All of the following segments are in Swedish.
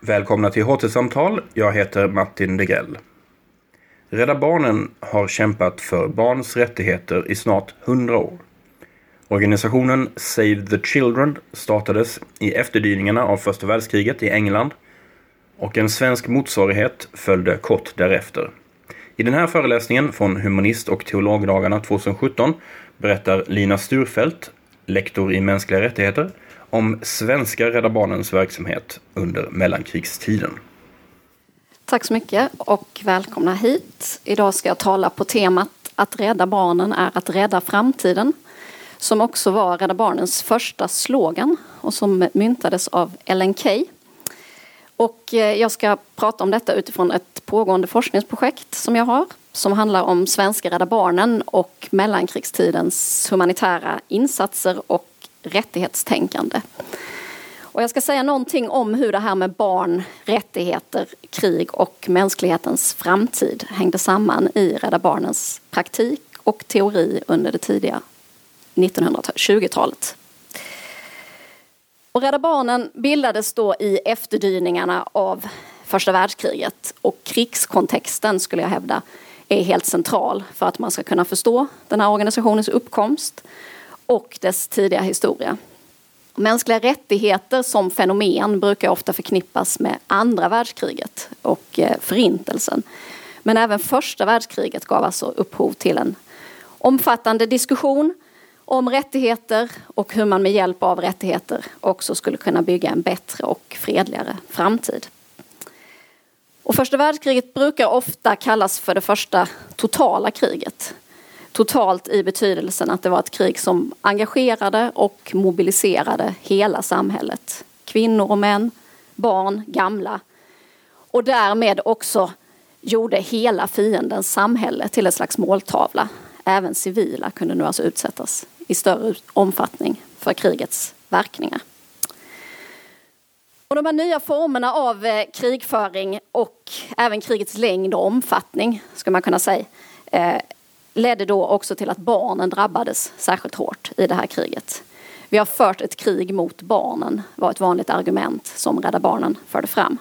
Välkomna till HT-samtal. Jag heter Martin Degrell. Rädda Barnen har kämpat för barns rättigheter i snart 100 år. Organisationen Save the Children startades i efterdyningarna av första världskriget i England och en svensk motsvarighet följde kort därefter. I den här föreläsningen från Humanist och teologdagarna 2017 berättar Lina Sturfelt, lektor i mänskliga rättigheter, om svenska Rädda Barnens verksamhet under mellankrigstiden. Tack så mycket och välkomna hit. Idag ska jag tala på temat att rädda barnen är att rädda framtiden som också var Rädda Barnens första slogan och som myntades av Ellen Key. Och eh, jag ska prata om detta utifrån ett pågående forskningsprojekt som jag har som handlar om svenska Rädda Barnen och mellankrigstidens humanitära insatser och rättighetstänkande. Och jag ska säga någonting om hur det här med barn, rättigheter, krig och mänsklighetens framtid hängde samman i Rädda Barnens praktik och teori under det tidiga 1920-talet. Och Rädda Barnen bildades då i efterdyningarna av första världskriget och krigskontexten skulle jag hävda är helt central för att man ska kunna förstå den här organisationens uppkomst och dess tidiga historia. Mänskliga rättigheter som fenomen brukar ofta förknippas med andra världskriget och eh, förintelsen. Men även första världskriget gav alltså upphov till en omfattande diskussion om rättigheter och hur man med hjälp av rättigheter också skulle kunna bygga en bättre och fredligare framtid. Och första världskriget brukar ofta kallas för det första totala kriget. Totalt i betydelsen att det var ett krig som engagerade och mobiliserade hela samhället. Kvinnor och män, barn, gamla. Och därmed också gjorde hela fiendens samhälle till en slags måltavla. Även civila kunde nu alltså utsättas i större omfattning för krigets verkningar. Och de här nya formerna av eh, krigföring och även krigets längd och omfattning, ska man kunna säga, eh, ledde då också till att barnen drabbades särskilt hårt i det här kriget. Vi har fört ett krig mot barnen var ett vanligt argument som Rädda Barnen förde fram.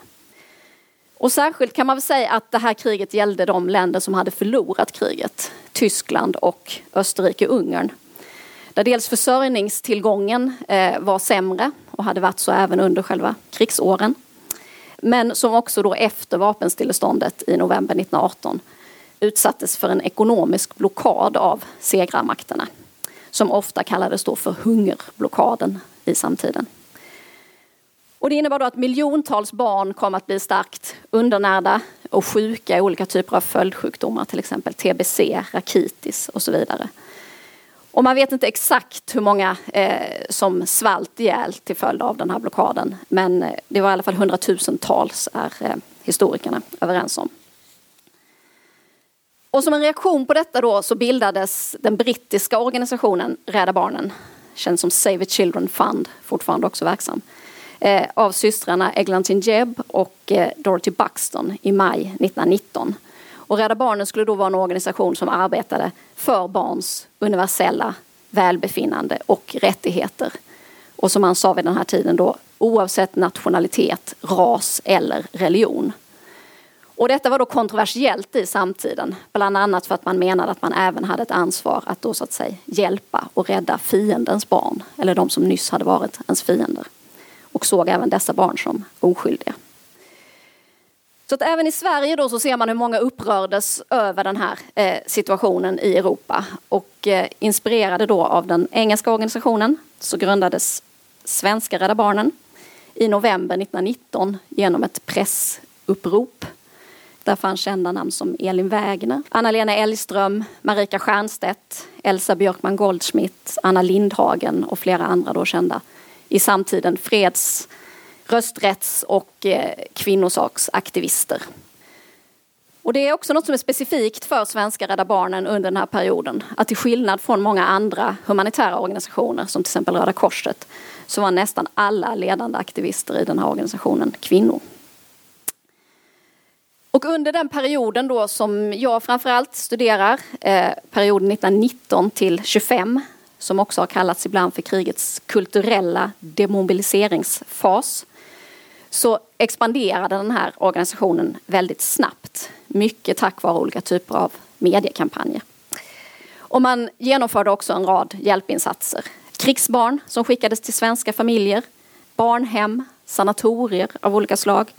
Och särskilt kan man väl säga att det här kriget gällde de länder som hade förlorat kriget. Tyskland och Österrike-Ungern. Där dels försörjningstillgången eh, var sämre och hade varit så även under själva krigsåren. Men som också då efter vapenstilleståndet i november 1918 utsattes för en ekonomisk blockad av segrarmakterna som ofta kallades då för hungerblockaden i samtiden. Och det innebar då att miljontals barn kom att bli starkt undernärda och sjuka i olika typer av följdsjukdomar, till exempel tbc, rakitis och så vidare. Och man vet inte exakt hur många eh, som svalt ihjäl till följd av den här blockaden. Men eh, det var i alla fall hundratusentals är eh, historikerna överens om. Och som en reaktion på detta då så bildades den brittiska organisationen Rädda Barnen, känd som Save the Children Fund, fortfarande också verksam, eh, av systrarna Eglantin Jebb och eh, Dorothy Buxton i maj 1919. Och Rädda Barnen skulle då vara en organisation som arbetade för barns universella välbefinnande och rättigheter. Och som man sa vid den här tiden då, oavsett nationalitet, ras eller religion. Och detta var då kontroversiellt i samtiden, bland annat för att man menade att man även hade ett ansvar att då så att säga hjälpa och rädda fiendens barn, eller de som nyss hade varit ens fiender. Och såg även dessa barn som oskyldiga. Så att även i Sverige då så ser man hur många upprördes över den här eh, situationen i Europa. Och eh, inspirerade då av den engelska organisationen så grundades Svenska Rädda Barnen i november 1919 genom ett pressupprop. Där fanns kända namn som Elin Wägner, Anna-Lena Elgström, Marika Stiernstedt, Elsa Björkman Goldschmidt, Anna Lindhagen och flera andra då kända i samtiden freds rösträtts och eh, kvinnosaksaktivister. Och det är också något som är specifikt för svenska Rädda Barnen under den här perioden. Att till skillnad från många andra humanitära organisationer som till exempel Röda Korset så var nästan alla ledande aktivister i den här organisationen kvinnor. Och under den perioden då som jag framförallt studerar, eh, perioden 1919 till 25 som också har kallats ibland för krigets kulturella demobiliseringsfas så expanderade den här organisationen väldigt snabbt. Mycket tack vare olika typer av mediekampanjer. Och man genomförde också en rad hjälpinsatser. Krigsbarn som skickades till svenska familjer, barnhem, sanatorier av olika slag.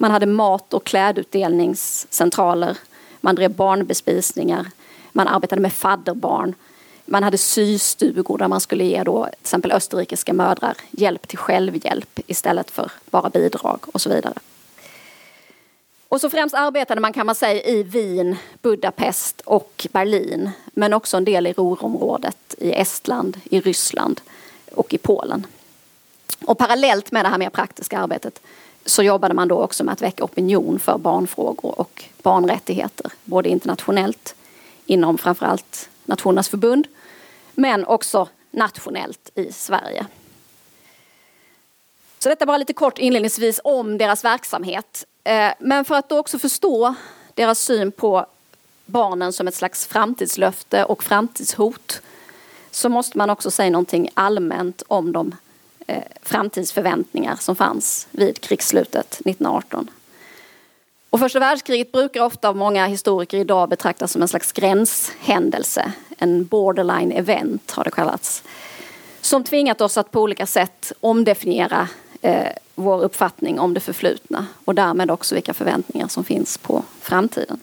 Man hade mat och klädutdelningscentraler. Man drev barnbespisningar. Man arbetade med fadderbarn. Man hade systugor där man skulle ge då, till exempel österrikiska mödrar hjälp till självhjälp istället för bara bidrag och så vidare. Och så främst arbetade man kan man säga i Wien, Budapest och Berlin men också en del i Ruhrområdet, i Estland, i Ryssland och i Polen. Och parallellt med det här mer praktiska arbetet så jobbade man då också med att väcka opinion för barnfrågor och barnrättigheter, både internationellt inom framförallt Nationernas förbund men också nationellt i Sverige. Så detta bara lite kort inledningsvis om deras verksamhet. Eh, men för att då också förstå deras syn på barnen som ett slags framtidslöfte och framtidshot så måste man också säga någonting allmänt om de eh, framtidsförväntningar som fanns vid krigsslutet 1918. Och första världskriget brukar ofta av många historiker idag betraktas som en slags gränshändelse. En borderline event har det kallats. Som tvingat oss att på olika sätt omdefiniera eh, vår uppfattning om det förflutna och därmed också vilka förväntningar som finns på framtiden.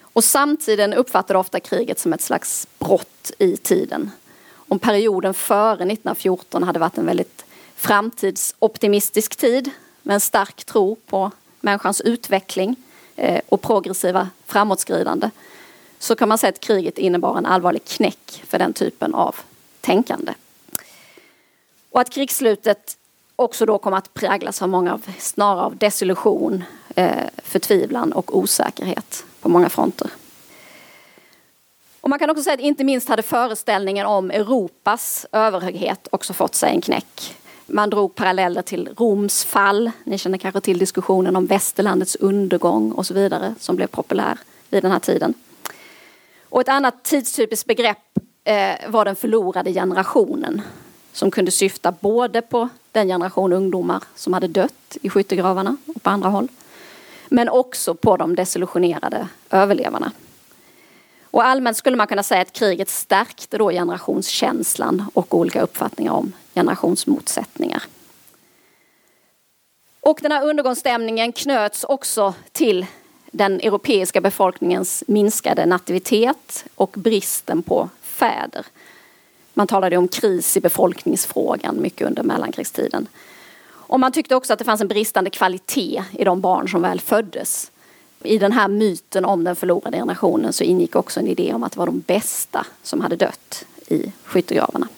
Och samtiden uppfattade ofta kriget som ett slags brott i tiden. Om perioden före 1914 hade varit en väldigt framtidsoptimistisk tid med en stark tro på människans utveckling eh, och progressiva framåtskridande så kan man säga att kriget innebar en allvarlig knäck för den typen av tänkande. Och att krigsslutet också då kom att präglas av många av, snarare av desillusion, eh, förtvivlan och osäkerhet på många fronter. Och man kan också säga att inte minst hade föreställningen om Europas överhöghet också fått sig en knäck. Man drog paralleller till Roms fall. Ni känner kanske till diskussionen om västerlandets undergång och så vidare som blev populär vid den här tiden. Och ett annat tidstypiskt begrepp eh, var den förlorade generationen som kunde syfta både på den generation ungdomar som hade dött i skyttegravarna och på andra håll men också på de desillusionerade överlevarna. Och allmänt skulle man kunna säga att kriget stärkte då generationskänslan och olika uppfattningar om generationsmotsättningar. Och den här undergångsstämningen knöts också till den europeiska befolkningens minskade nativitet och bristen på fäder. Man talade om kris i befolkningsfrågan mycket under mellankrigstiden. Och man tyckte också att det fanns en bristande kvalitet i de barn som väl föddes. I den här myten om den förlorade generationen så ingick också en idé om att det var de bästa som hade dött i skyttegravarna.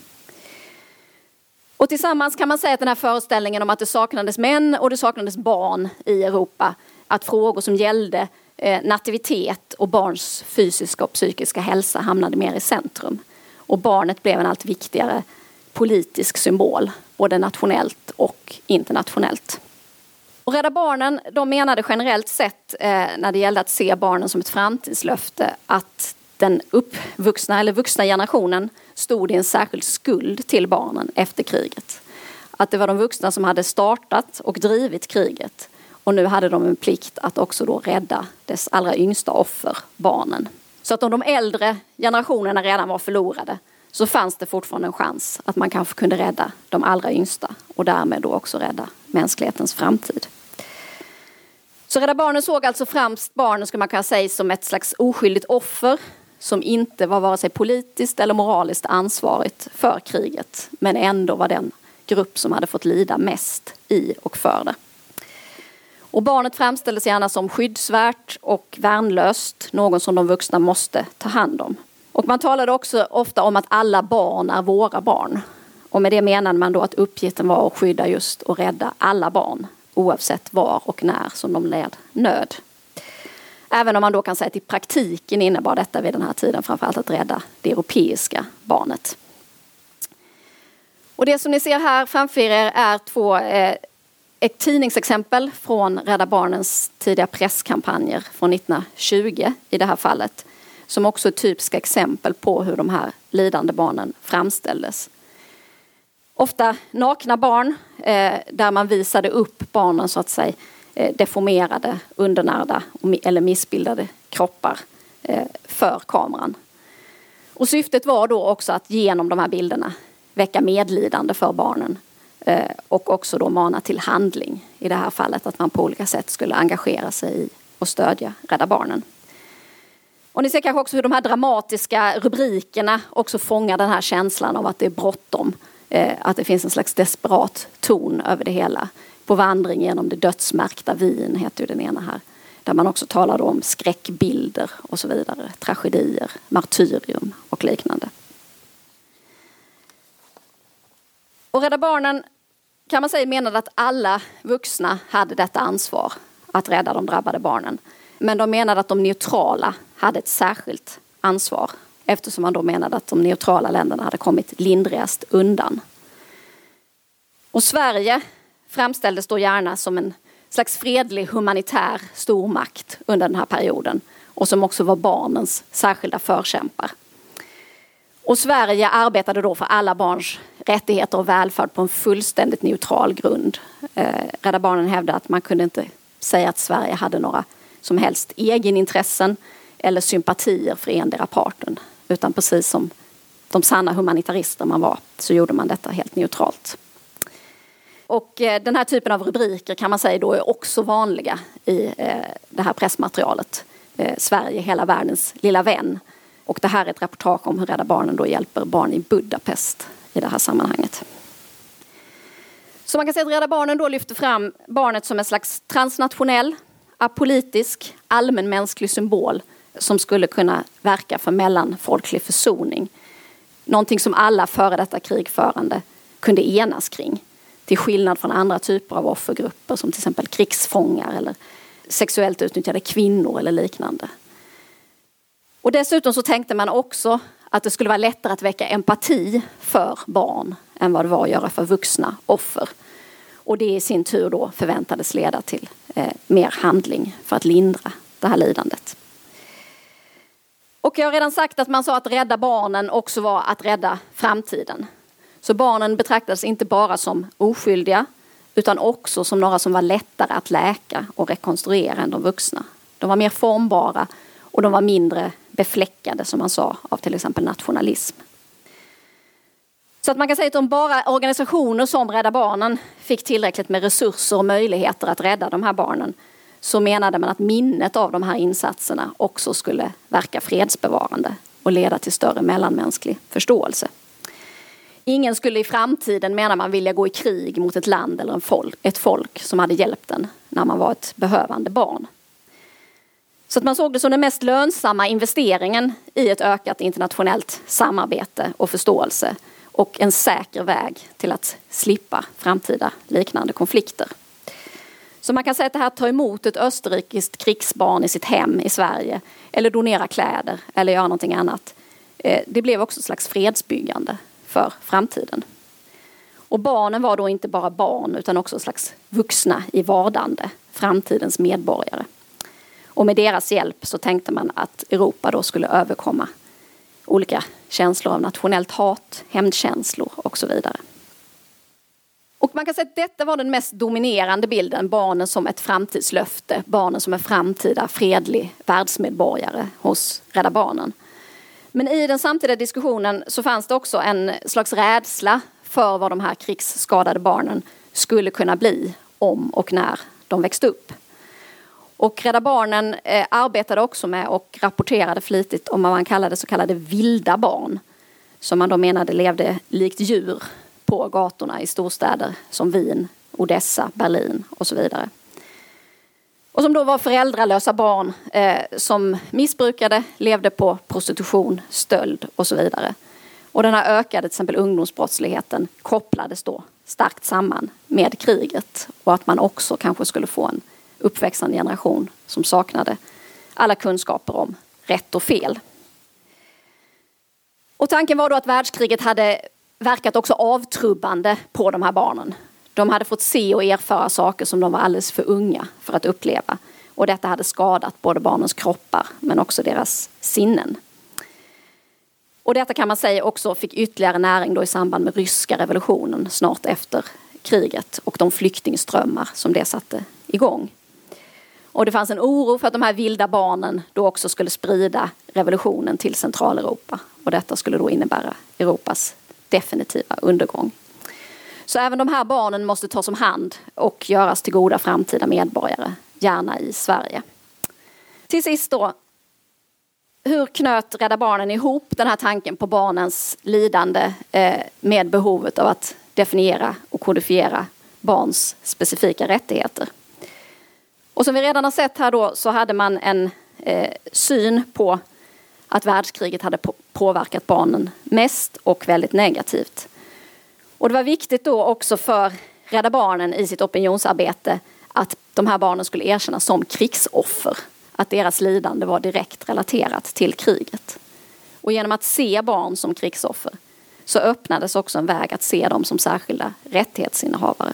Och tillsammans kan man säga att den här föreställningen om att det saknades män och det saknades barn i Europa, att frågor som gällde eh, nativitet och barns fysiska och psykiska hälsa hamnade mer i centrum. Och barnet blev en allt viktigare politisk symbol, både nationellt och internationellt. Och Rädda Barnen de menade generellt sett eh, när det gällde att se barnen som ett framtidslöfte att den uppvuxna eller vuxna generationen stod i en särskild skuld till barnen efter kriget. Att det var de vuxna som hade startat och drivit kriget och nu hade de en plikt att också då rädda dess allra yngsta offer, barnen. Så att om de äldre generationerna redan var förlorade så fanns det fortfarande en chans att man kanske kunde rädda de allra yngsta och därmed då också rädda mänsklighetens framtid. Så Rädda Barnen såg alltså främst barnen skulle man kunna säga som ett slags oskyldigt offer som inte var vare sig politiskt eller moraliskt ansvarigt för kriget men ändå var den grupp som hade fått lida mest i och för det. Och barnet framställdes gärna som skyddsvärt och värnlöst, någon som de vuxna måste ta hand om. Och man talade också ofta om att alla barn är våra barn. Och med det menade man då att uppgiften var att skydda just och rädda alla barn oavsett var och när som de led nöd. Även om man då kan säga att i praktiken innebar detta vid den här tiden framförallt att rädda det europeiska barnet. Och det som ni ser här framför er är två eh, ett tidningsexempel från Rädda Barnens tidiga presskampanjer från 1920 i det här fallet. Som också är typiska exempel på hur de här lidande barnen framställdes. Ofta nakna barn eh, där man visade upp barnen så att säga eh, deformerade, undernärda eller missbildade kroppar eh, för kameran. Och syftet var då också att genom de här bilderna väcka medlidande för barnen eh, och också då mana till handling. I det här fallet att man på olika sätt skulle engagera sig i och stödja Rädda Barnen. Och ni ser kanske också hur de här dramatiska rubrikerna också fångar den här känslan av att det är bråttom. Eh, att det finns en slags desperat ton över det hela. På vandring genom det dödsmärkta Wien heter ju den ena här. Där man också talade om skräckbilder och så vidare. Tragedier, martyrium och liknande. Och Rädda Barnen kan man säga menade att alla vuxna hade detta ansvar att rädda de drabbade barnen. Men de menade att de neutrala hade ett särskilt ansvar eftersom man då menade att de neutrala länderna hade kommit lindrigast undan. Och Sverige framställdes då gärna som en slags fredlig humanitär stormakt under den här perioden och som också var barnens särskilda förkämpar. Och Sverige arbetade då för alla barns rättigheter och välfärd på en fullständigt neutral grund. Eh, Rädda Barnen hävdade att man kunde inte säga att Sverige hade några som helst egenintressen eller sympatier för endera parten. Utan precis som de sanna humanitarister man var så gjorde man detta helt neutralt. Och eh, den här typen av rubriker kan man säga då är också vanliga i eh, det här pressmaterialet. Eh, Sverige, hela världens lilla vän. Och det här är ett reportage om hur Rädda Barnen då hjälper barn i Budapest i det här sammanhanget. Så man kan säga att Rädda Barnen då lyfter fram barnet som en slags transnationell, apolitisk, allmänmänsklig symbol som skulle kunna verka för mellanfolklig försoning. Någonting som alla före detta krigförande kunde enas kring. Till skillnad från andra typer av offergrupper som till exempel krigsfångar eller sexuellt utnyttjade kvinnor eller liknande. Och dessutom så tänkte man också att det skulle vara lättare att väcka empati för barn än vad det var att göra för vuxna offer. Och det i sin tur då förväntades leda till eh, mer handling för att lindra det här lidandet. Och jag har redan sagt att man sa att rädda barnen också var att rädda framtiden. Så barnen betraktades inte bara som oskyldiga utan också som några som var lättare att läka och rekonstruera än de vuxna. De var mer formbara och de var mindre befläckade som man sa av till exempel nationalism. Så att man kan säga att om bara organisationer som Rädda Barnen fick tillräckligt med resurser och möjligheter att rädda de här barnen så menade man att minnet av de här insatserna också skulle verka fredsbevarande och leda till större mellanmänsklig förståelse. Ingen skulle i framtiden, menar man, vilja gå i krig mot ett land eller en folk, ett folk som hade hjälpt en när man var ett behövande barn. Så att man såg det som den mest lönsamma investeringen i ett ökat internationellt samarbete och förståelse och en säker väg till att slippa framtida liknande konflikter. Så man kan säga att det här att ta emot ett österrikiskt krigsbarn i sitt hem i Sverige eller donera kläder eller göra någonting annat. Eh, det blev också ett slags fredsbyggande för framtiden. Och barnen var då inte bara barn utan också ett slags vuxna i vardande, framtidens medborgare. Och med deras hjälp så tänkte man att Europa då skulle överkomma olika känslor av nationellt hat, hämndkänslor och så vidare. Och man kan säga att detta var den mest dominerande bilden, barnen som ett framtidslöfte, barnen som en framtida fredlig världsmedborgare hos Rädda Barnen. Men i den samtida diskussionen så fanns det också en slags rädsla för vad de här krigsskadade barnen skulle kunna bli om och när de växte upp. Och Rädda Barnen eh, arbetade också med och rapporterade flitigt om vad man kallade så kallade vilda barn. Som man då menade levde likt djur på gatorna i storstäder som Wien, Odessa, Berlin och så vidare. Och som då var föräldralösa barn eh, som missbrukade, levde på prostitution, stöld och så vidare. Och den här ökade till exempel ungdomsbrottsligheten kopplades då starkt samman med kriget och att man också kanske skulle få en uppväxande generation som saknade alla kunskaper om rätt och fel. Och tanken var då att världskriget hade verkat också avtrubbande på de här barnen. De hade fått se och erfara saker som de var alldeles för unga för att uppleva. Och detta hade skadat både barnens kroppar men också deras sinnen. Och detta kan man säga också fick ytterligare näring då i samband med ryska revolutionen snart efter kriget och de flyktingströmmar som det satte igång. Och det fanns en oro för att de här vilda barnen då också skulle sprida revolutionen till Centraleuropa. Och detta skulle då innebära Europas definitiva undergång. Så även de här barnen måste tas om hand och göras till goda framtida medborgare, gärna i Sverige. Till sist då, hur knöt Rädda Barnen ihop den här tanken på barnens lidande eh, med behovet av att definiera och kodifiera barns specifika rättigheter? Och som vi redan har sett här då så hade man en eh, syn på att världskriget hade påverkat barnen mest och väldigt negativt. Och det var viktigt då också för Rädda Barnen i sitt opinionsarbete att de här barnen skulle erkännas som krigsoffer. Att deras lidande var direkt relaterat till kriget. Och genom att se barn som krigsoffer så öppnades också en väg att se dem som särskilda rättighetsinnehavare.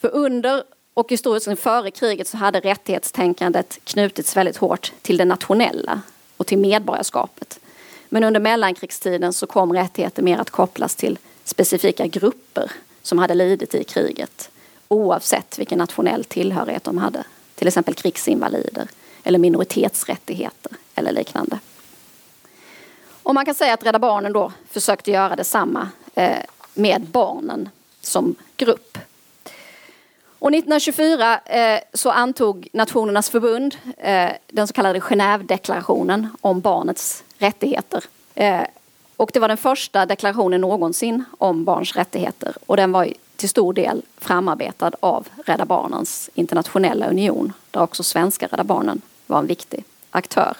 För under och historiskt före kriget så hade rättighetstänkandet knutits väldigt hårt till det nationella och till medborgarskapet. Men under mellankrigstiden så kom rättigheter mer att kopplas till specifika grupper som hade lidit i kriget oavsett vilken nationell tillhörighet de hade. Till exempel krigsinvalider eller minoritetsrättigheter eller liknande. Och man kan säga att Rädda Barnen då försökte göra detsamma eh, med barnen som grupp. Och 1924 eh, så antog Nationernas förbund eh, den så kallade Genèvedeklarationen om barnets rättigheter. Eh, och det var den första deklarationen någonsin om barns rättigheter och den var till stor del framarbetad av Rädda Barnens internationella union där också svenska Rädda Barnen var en viktig aktör.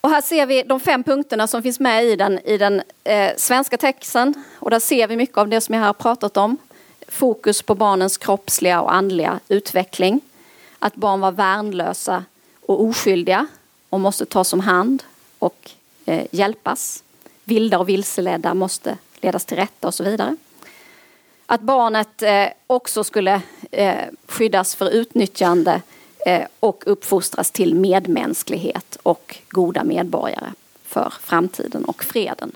Och här ser vi de fem punkterna som finns med i den, i den eh, svenska texten och där ser vi mycket av det som jag här har pratat om fokus på barnens kroppsliga och andliga utveckling. Att barn var värnlösa och oskyldiga och måste tas om hand och eh, hjälpas. Vilda och vilseledda måste ledas till rätta och så vidare. Att barnet eh, också skulle eh, skyddas för utnyttjande eh, och uppfostras till medmänsklighet och goda medborgare för framtiden och freden.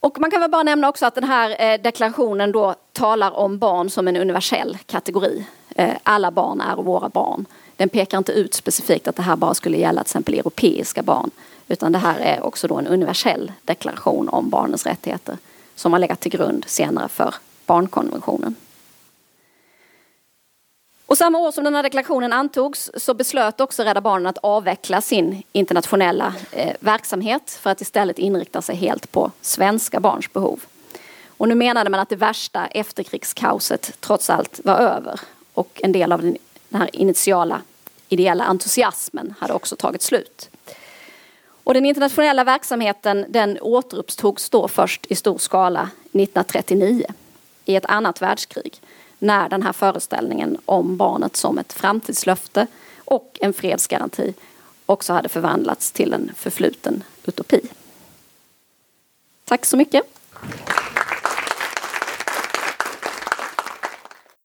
Och man kan väl bara nämna också att den här eh, deklarationen då talar om barn som en universell kategori. Eh, alla barn är våra barn. Den pekar inte ut specifikt att det här bara skulle gälla till exempel europeiska barn. Utan det här är också då en universell deklaration om barnens rättigheter som har legat till grund senare för barnkonventionen. Och samma år som den här deklarationen antogs så beslöt också Rädda Barnen att avveckla sin internationella eh, verksamhet för att istället inrikta sig helt på svenska barns behov. Och nu menade man att det värsta efterkrigskaoset trots allt var över och en del av den här initiala ideella entusiasmen hade också tagit slut. Och den internationella verksamheten den återupptogs då först i stor skala 1939 i ett annat världskrig när den här föreställningen om barnet som ett framtidslöfte och en fredsgaranti också hade förvandlats till en förfluten utopi. Tack så mycket.